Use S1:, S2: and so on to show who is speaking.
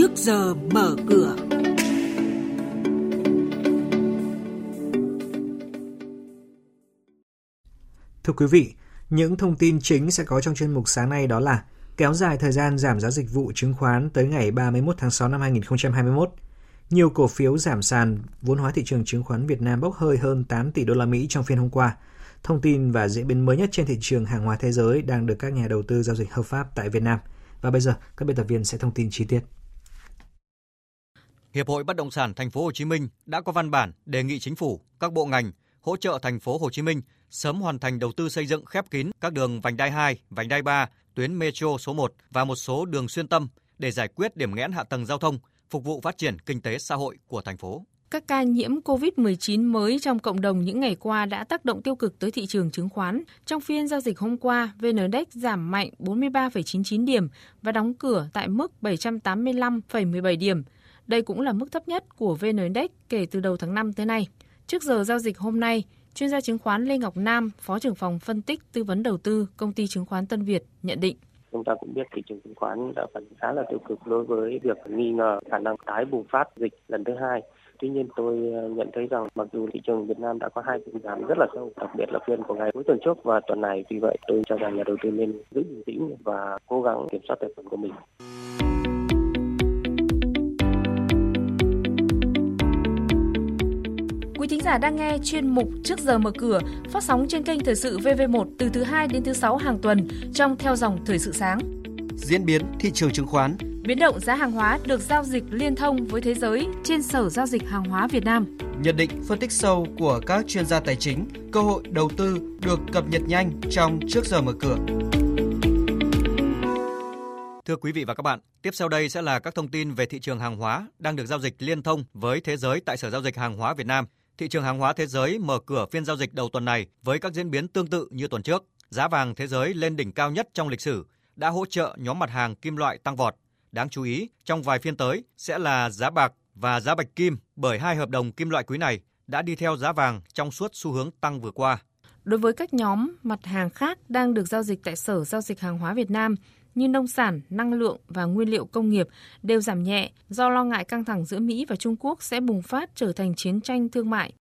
S1: trước giờ mở cửa.
S2: Thưa quý vị, những thông tin chính sẽ có trong chuyên mục sáng nay đó là kéo dài thời gian giảm giá dịch vụ chứng khoán tới ngày 31 tháng 6 năm 2021. Nhiều cổ phiếu giảm sàn, vốn hóa thị trường chứng khoán Việt Nam bốc hơi hơn 8 tỷ đô la Mỹ trong phiên hôm qua. Thông tin và diễn biến mới nhất trên thị trường hàng hóa thế giới đang được các nhà đầu tư giao dịch hợp pháp tại Việt Nam. Và bây giờ, các biên tập viên sẽ thông tin chi tiết.
S3: Hiệp hội Bất động sản Thành phố Hồ Chí Minh đã có văn bản đề nghị chính phủ, các bộ ngành hỗ trợ Thành phố Hồ Chí Minh sớm hoàn thành đầu tư xây dựng khép kín các đường vành đai 2, vành đai 3, tuyến metro số 1 và một số đường xuyên tâm để giải quyết điểm nghẽn hạ tầng giao thông, phục vụ phát triển kinh tế xã hội của thành phố.
S4: Các ca nhiễm COVID-19 mới trong cộng đồng những ngày qua đã tác động tiêu cực tới thị trường chứng khoán. Trong phiên giao dịch hôm qua, VN Index giảm mạnh 43,99 điểm và đóng cửa tại mức 785,17 điểm. Đây cũng là mức thấp nhất của VN Index kể từ đầu tháng 5 tới nay. Trước giờ giao dịch hôm nay, chuyên gia chứng khoán Lê Ngọc Nam, Phó trưởng phòng phân tích tư vấn đầu tư công ty chứng khoán Tân Việt nhận định
S5: chúng ta cũng biết thị trường chứng khoán đã phản khá là tiêu cực đối với việc nghi ngờ khả năng tái bùng phát dịch lần thứ hai. Tuy nhiên tôi ờ, nhận thấy rằng mặc dù thị trường Việt Nam đã có hai phiên giảm rất là sâu, đặc biệt là phiên của ngày cuối tuần trước và tuần này, vì vậy tôi cho rằng nhà đầu tư nên giữ bình tĩnh và cố gắng kiểm soát tài khoản của mình.
S4: Quý thính giả đang nghe chuyên mục Trước giờ mở cửa phát sóng trên kênh Thời sự VV1 từ thứ 2 đến thứ 6 hàng tuần trong theo dòng Thời sự sáng.
S6: Diễn biến thị trường chứng khoán,
S4: biến động giá hàng hóa được giao dịch liên thông với thế giới trên Sở giao dịch hàng hóa Việt Nam.
S6: Nhận định phân tích sâu của các chuyên gia tài chính, cơ hội đầu tư được cập nhật nhanh trong Trước giờ mở cửa.
S3: Thưa quý vị và các bạn, tiếp sau đây sẽ là các thông tin về thị trường hàng hóa đang được giao dịch liên thông với thế giới tại Sở giao dịch hàng hóa Việt Nam – thị trường hàng hóa thế giới mở cửa phiên giao dịch đầu tuần này với các diễn biến tương tự như tuần trước. Giá vàng thế giới lên đỉnh cao nhất trong lịch sử đã hỗ trợ nhóm mặt hàng kim loại tăng vọt. Đáng chú ý, trong vài phiên tới sẽ là giá bạc và giá bạch kim bởi hai hợp đồng kim loại quý này đã đi theo giá vàng trong suốt xu hướng tăng vừa qua.
S4: Đối với các nhóm mặt hàng khác đang được giao dịch tại Sở Giao dịch Hàng hóa Việt Nam như nông sản, năng lượng và nguyên liệu công nghiệp đều giảm nhẹ do lo ngại căng thẳng giữa Mỹ và Trung Quốc sẽ bùng phát trở thành chiến tranh thương mại.